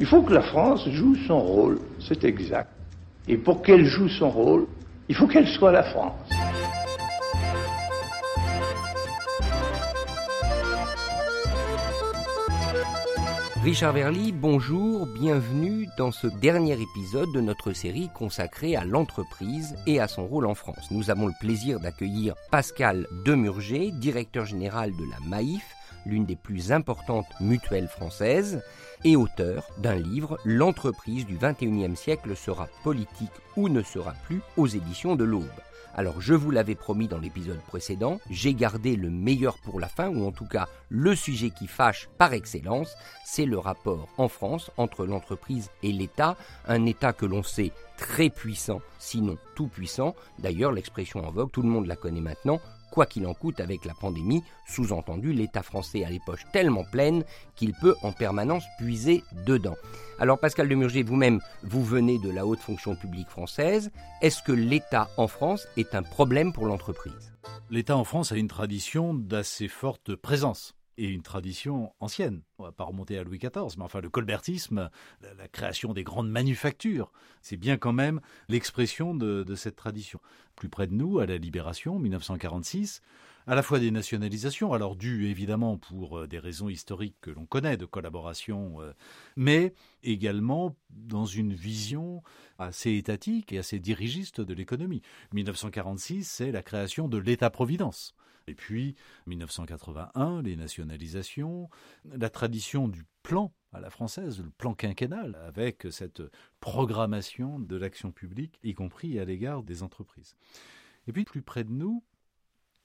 Il faut que la France joue son rôle, c'est exact. Et pour qu'elle joue son rôle, il faut qu'elle soit la France. Richard Verly, bonjour, bienvenue dans ce dernier épisode de notre série consacrée à l'entreprise et à son rôle en France. Nous avons le plaisir d'accueillir Pascal Demurger, directeur général de la MAIF, l'une des plus importantes mutuelles françaises, et auteur d'un livre L'entreprise du 21e siècle sera politique ou ne sera plus aux éditions de l'Aube. Alors je vous l'avais promis dans l'épisode précédent, j'ai gardé le meilleur pour la fin, ou en tout cas le sujet qui fâche par excellence, c'est le rapport en France entre l'entreprise et l'État, un État que l'on sait très puissant, sinon tout puissant, d'ailleurs l'expression en vogue, tout le monde la connaît maintenant, quoi qu'il en coûte avec la pandémie, sous-entendu l'État français a les poches tellement pleines qu'il peut en permanence puiser dedans. Alors Pascal Demurger, vous-même, vous venez de la haute fonction publique française. Est-ce que l'État en France est un problème pour l'entreprise? L'État en France a une tradition d'assez forte présence et une tradition ancienne. On va pas remonter à Louis XIV, mais enfin le colbertisme, la, création des grandes manufactures, c'est bien quand même l'expression de, de, cette tradition. Plus près de nous, à la Libération, 1946, à la fois des nationalisations, alors dues évidemment pour euh, des raisons historiques que l'on connaît de collaboration, euh, mais également dans une vision assez étatique et assez dirigiste de l'économie. 1946, c'est la création de l'État-providence. Et puis, 1981, les nationalisations, la tradition du plan à la française, le plan quinquennal, avec cette programmation de l'action publique, y compris à l'égard des entreprises. Et puis, plus près de nous,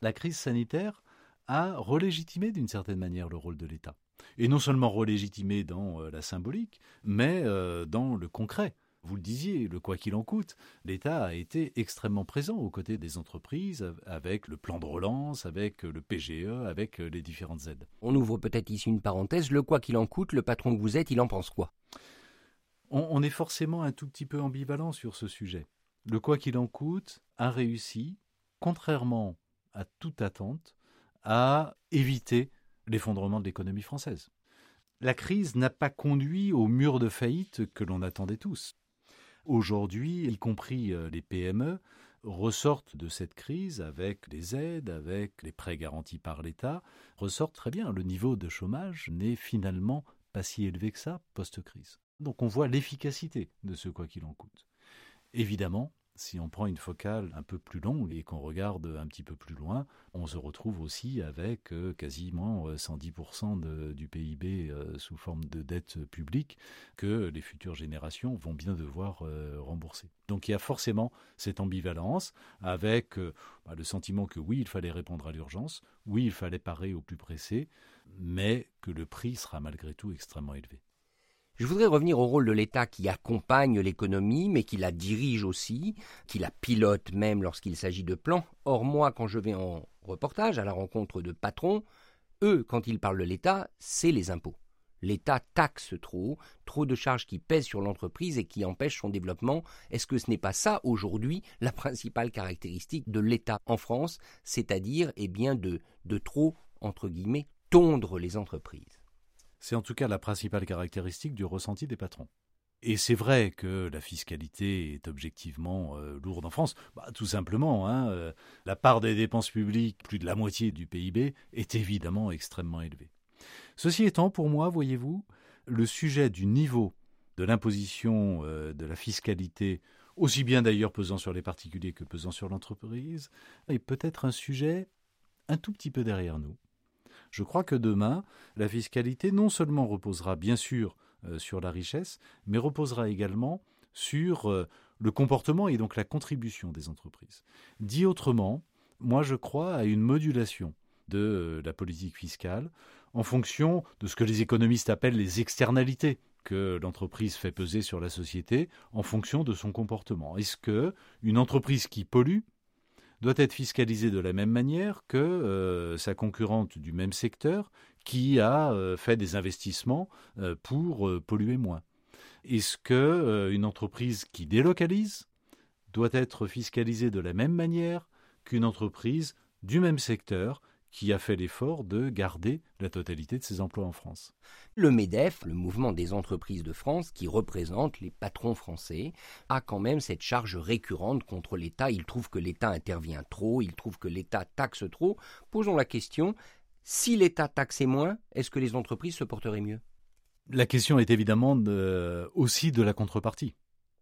la crise sanitaire a relégitimé d'une certaine manière le rôle de l'État. Et non seulement relégitimé dans euh, la symbolique, mais euh, dans le concret. Vous le disiez, le quoi qu'il en coûte, l'État a été extrêmement présent aux côtés des entreprises avec le plan de relance, avec le PGE, avec les différentes aides. On ouvre peut-être ici une parenthèse. Le quoi qu'il en coûte, le patron que vous êtes, il en pense quoi? On, on est forcément un tout petit peu ambivalent sur ce sujet. Le quoi qu'il en coûte a réussi, contrairement à toute attente, à éviter l'effondrement de l'économie française. La crise n'a pas conduit au mur de faillite que l'on attendait tous. Aujourd'hui, y compris euh, les PME, ressortent de cette crise avec les aides, avec les prêts garantis par l'État, ressortent très bien. Le niveau de chômage n'est finalement pas si élevé que ça post-crise. Donc on voit l'efficacité de ce quoi qu'il en coûte. Évidemment, si on prend une focale un peu plus longue et qu'on regarde un petit peu plus loin, on se retrouve aussi avec euh, quasiment 110% euh, du PIB euh, sous forme de dette publique que les futures générations vont bien devoir rembourser. Donc il y a forcément cette ambivalence avec bah, le sentiment que oui, il fallait répondre à l'urgence, oui, il fallait parer au plus pressé, mais que le prix sera malgré tout extrêmement élevé. Je voudrais revenir au rôle de l'État qui accompagne l'économie, mais qui la dirige aussi, qui la pilote même lorsqu'il s'agit de plans. Or, moi, quand je vais en reportage à la rencontre de patrons, eux, quand ils parlent de l'État, c'est les impôts. L'État taxe trop, trop de charges qui pèsent sur l'entreprise et qui empêchent son développement. Est-ce que ce n'est pas ça aujourd'hui la principale caractéristique de l'État en France, c'est-à-dire eh bien de, de trop entre guillemets tondre les entreprises? C'est en tout cas la principale caractéristique du ressenti des patrons. Et c'est vrai que la fiscalité est objectivement euh, lourde en France. Bah, tout simplement, hein, euh, la part des dépenses publiques, plus de la moitié du PIB, est évidemment extrêmement élevée. Ceci étant, pour moi, voyez-vous, le sujet du niveau de l'imposition euh, de la fiscalité, aussi bien d'ailleurs pesant sur les particuliers que pesant sur l'entreprise, est peut-être un sujet un tout petit peu derrière nous. Je crois que demain, la fiscalité non seulement reposera bien sûr euh, sur la richesse, mais reposera également sur euh, le comportement et donc la contribution des entreprises. Dit autrement, moi je crois à une modulation de euh, la politique fiscale en fonction de ce que les économistes appellent les externalités que l'entreprise fait peser sur la société en fonction de son comportement. Est-ce que une entreprise qui pollue doit être fiscalisé de la même manière que euh, sa concurrente du même secteur qui a euh, fait des investissements euh, pour polluer moins. Est-ce que une entreprise qui délocalise doit être fiscalisée de la même manière qu'une entreprise du même secteur qui a fait l'effort de garder la totalité de ses emplois en France. Le MEDEF, le mouvement des entreprises de France, qui représente les patrons français, a quand même cette charge récurrente contre l'État. Il trouve que l'État intervient trop, il trouve que l'État taxe trop. Posons la question, si l'État taxait moins, est-ce que les entreprises se porteraient mieux? La question est évidemment aussi de la contrepartie.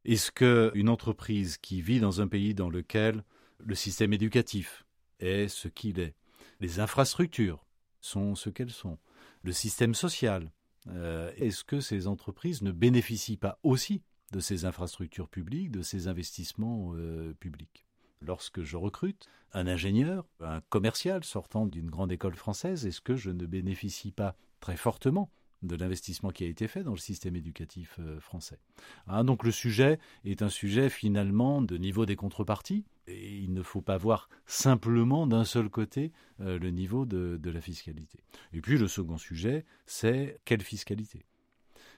Est-ce qu'une entreprise qui vit dans un pays dans lequel le système éducatif est ce qu'il est, les infrastructures sont ce qu'elles sont. Le système social. Euh, est-ce que ces entreprises ne bénéficient pas aussi de ces infrastructures publiques, de ces investissements euh, publics? Lorsque je recrute un ingénieur, un commercial sortant d'une grande école française, est-ce que je ne bénéficie pas très fortement de l'investissement qui a été fait dans le système éducatif euh, français. Hein, donc le sujet est un sujet finalement de niveau des contreparties, et il ne faut pas voir simplement d'un seul côté euh, le niveau de, la fiscalité. Et puis le second sujet, c'est quelle fiscalité?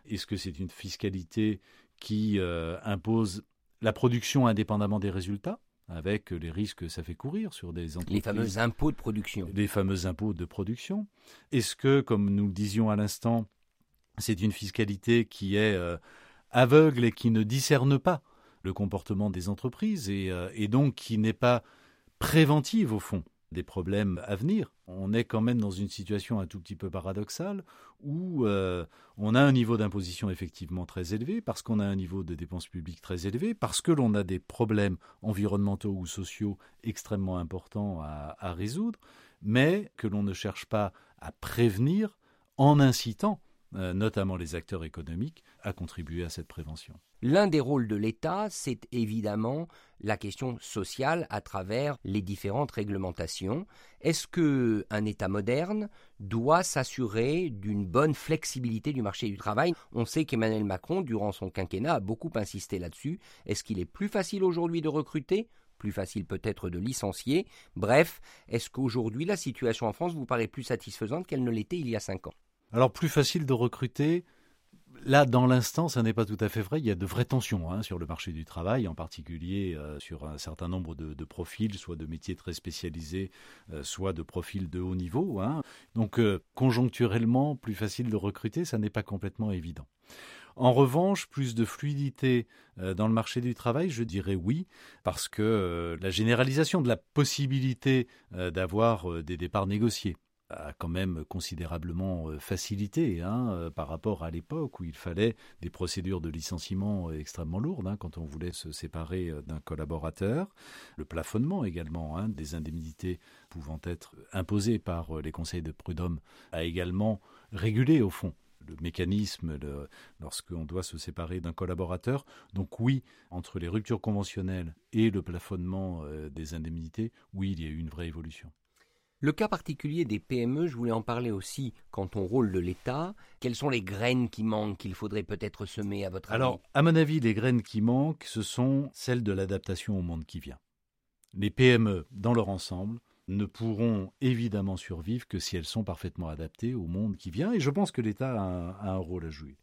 Est-ce que c'est une fiscalité qui euh, impose la production indépendamment des résultats? Avec les risques que ça fait courir sur des entreprises. Les fameux impôts de production. Les fameux impôts de production. Est-ce que, comme nous le disions à l'instant, c'est une fiscalité qui est euh, aveugle et qui ne discerne pas le comportement des entreprises euh, et, donc qui n'est pas préventive au fond? Des problèmes à venir. On est quand même dans une situation un tout petit peu paradoxale où euh, on a un niveau d'imposition effectivement très élevé, parce qu'on a un niveau de dépenses publiques très élevé, parce que l'on a des problèmes environnementaux ou sociaux extrêmement importants à résoudre, mais que l'on ne cherche pas à prévenir en incitant notamment les acteurs économiques, à contribuer à cette prévention. L'un des rôles de l'État, c'est évidemment la question sociale à travers les différentes réglementations. Est-ce que un État moderne doit s'assurer d'une bonne flexibilité du marché du travail? On sait qu'Emmanuel Macron, durant son quinquennat, a beaucoup insisté là-dessus. Est-ce qu'il est plus facile aujourd'hui de recruter? Plus facile peut-être de licencier? Bref, est-ce qu'aujourd'hui la situation en France vous paraît plus satisfaisante qu'elle ne l'était il y a cinq ans? Alors plus facile de recruter. Là, dans l'instant, ça n'est pas tout à fait vrai. Il y a de vraies tensions hein, sur le marché du travail, en particulier euh, sur un certain nombre de, profils, soit de métiers très spécialisés, euh, soit de profils de haut niveau. Hein. Donc, euh, conjoncturellement, plus facile de recruter, ça n'est pas complètement évident. En revanche, plus de fluidité dans le marché du travail, je dirais oui, parce que la généralisation de la possibilité d'avoir des départs négociés, a quand même considérablement euh, facilité hein, euh, par rapport à l'époque où il fallait des procédures de licenciement euh, extrêmement lourdes hein, quand on voulait se séparer d'un collaborateur. Le plafonnement également hein, des indemnités pouvant être imposées par les conseils de prud'homme a également régulé au fond le mécanisme lorsqu'on doit se séparer d'un collaborateur. Donc oui, entre les ruptures conventionnelles et le plafonnement des indemnités, oui, il y a eu une vraie évolution. Le cas particulier des PME, je voulais en parler aussi quand on rôle de l'État. Quelles sont les graines qui manquent qu'il faudrait peut-être semer à votre avis? Alors, à mon avis, les graines qui manquent, ce sont celles de l'adaptation au monde qui vient. Les PME, dans leur ensemble, ne pourront évidemment survivre que si elles sont parfaitement adaptées au monde qui vient, et je pense que l'État a, un rôle à jouer.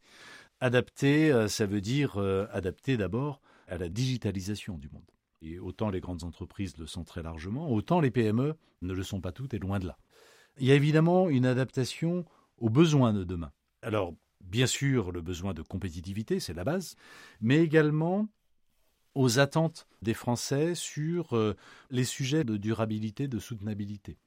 Adapter, euh, ça veut dire euh, adapter d'abord à la digitalisation du monde. Et autant les grandes entreprises le sont très largement, autant les PME ne le sont pas toutes et loin de là. Il y a évidemment une adaptation aux besoins de demain. Alors, bien sûr, le besoin de compétitivité, c'est la base, mais également aux attentes des Français sur euh, les sujets de durabilité, de soutenabilité.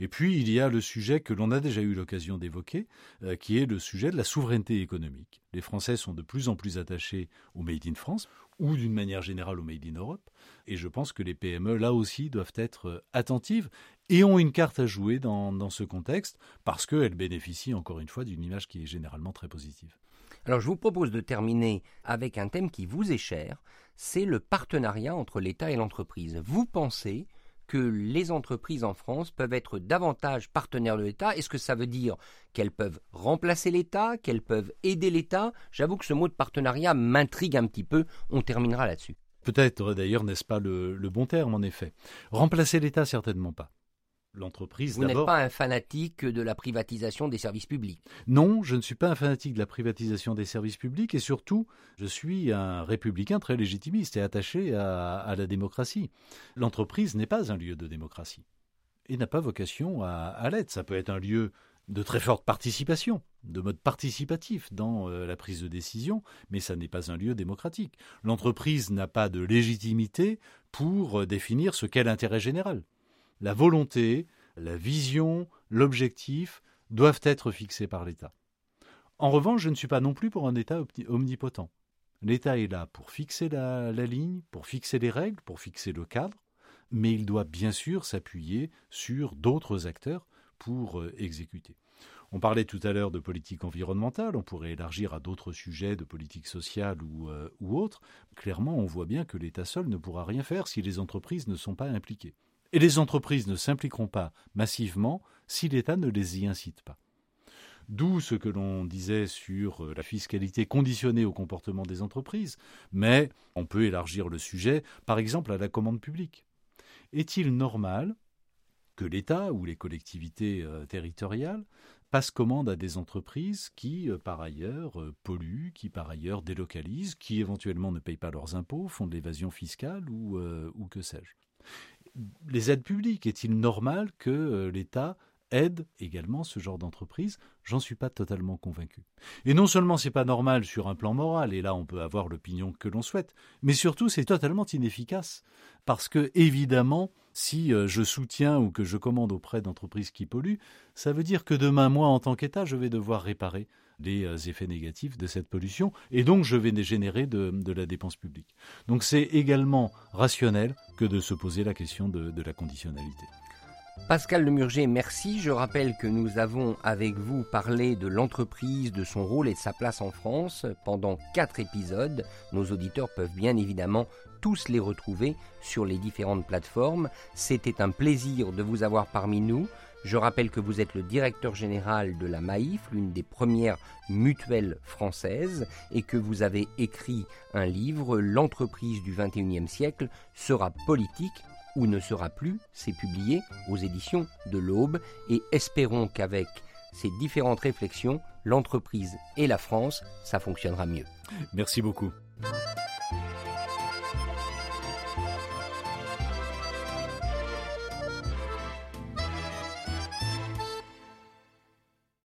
Et puis, il y a le sujet que l'on a déjà eu l'occasion d'évoquer, euh, qui est le sujet de la souveraineté économique. Les Français sont de plus en plus attachés au Made in France, ou d'une manière générale au Made in Europe, et je pense que les PME, là aussi, doivent être euh, attentives et ont une carte à jouer dans, dans ce contexte, parce qu'elles bénéficient, encore une fois, d'une image qui est généralement très positive. Alors je vous propose de terminer avec un thème qui vous est cher, c'est le partenariat entre l'État et l'entreprise. Vous pensez que les entreprises en France peuvent être davantage partenaires de l'État Est-ce que ça veut dire qu'elles peuvent remplacer l'État, qu'elles peuvent aider l'État? J'avoue que ce mot de partenariat m'intrigue un petit peu. On terminera là-dessus. Peut-être d'ailleurs n'est-ce pas le, le bon terme en effet? Remplacer l'État certainement pas l'entreprise. Vous n'êtes pas un fanatique de la privatisation des services publics Non, je ne suis pas un fanatique de la privatisation des services publics et surtout, je suis un républicain très légitimiste et attaché à, la démocratie. L'entreprise n'est pas un lieu de démocratie. et n'a pas vocation à, à l'être. Ça peut être un lieu de très forte participation, de mode participatif dans euh, la prise de décision, mais ça n'est pas un lieu démocratique. L'entreprise n'a pas de légitimité pour euh, définir ce qu'est l'intérêt général. La volonté, la vision, l'objectif doivent être fixés par l'État. En revanche, je ne suis pas non plus pour un État omnipotent. L'État est là pour fixer la, ligne, pour fixer les règles, pour fixer le cadre, mais il doit bien sûr s'appuyer sur d'autres acteurs pour euh, exécuter. On parlait tout à l'heure de politique environnementale, on pourrait élargir à d'autres sujets de politique sociale ou, euh, ou autres. Clairement, on voit bien que l'État seul ne pourra rien faire si les entreprises ne sont pas impliquées. Et les entreprises ne s'impliqueront pas massivement si l'État ne les y incite pas. D'où ce que l'on disait sur euh, la fiscalité conditionnée au comportement des entreprises, mais on peut élargir le sujet, par exemple, à la commande publique. Est-il normal que l'État ou les collectivités euh, territoriales passent commande à des entreprises qui, euh, par ailleurs, polluent, qui, par ailleurs, délocalisent, qui éventuellement ne payent pas leurs impôts, font de l'évasion fiscale ou, ou que sais-je? Les aides publiques, est-il normal que l'État aide également ce genre d'entreprise, j'en suis pas totalement convaincu. Et non seulement c'est pas normal sur un plan moral, et là on peut avoir l'opinion que l'on souhaite, mais surtout c'est totalement inefficace. Parce que, évidemment, si euh, je soutiens ou que je commande auprès d'entreprises qui polluent, ça veut dire que demain, moi, en tant qu'État, je vais devoir réparer les euh, effets négatifs de cette pollution, et donc je vais générer de, la dépense publique. Donc c'est également rationnel que de se poser la question de la conditionnalité. Pascal Lemurger, merci. Je rappelle que nous avons avec vous parlé de l'entreprise, de son rôle et de sa place en France pendant quatre épisodes. Nos auditeurs peuvent bien évidemment tous les retrouver sur les différentes plateformes. C'était un plaisir de vous avoir parmi nous. Je rappelle que vous êtes le directeur général de la Maïf, l'une des premières mutuelles françaises, et que vous avez écrit un livre, L'entreprise du 21e siècle sera politique ou ne sera plus, c'est publié aux éditions de l'Aube et espérons qu'avec ces différentes réflexions, l'entreprise et la France, ça fonctionnera mieux. Merci beaucoup.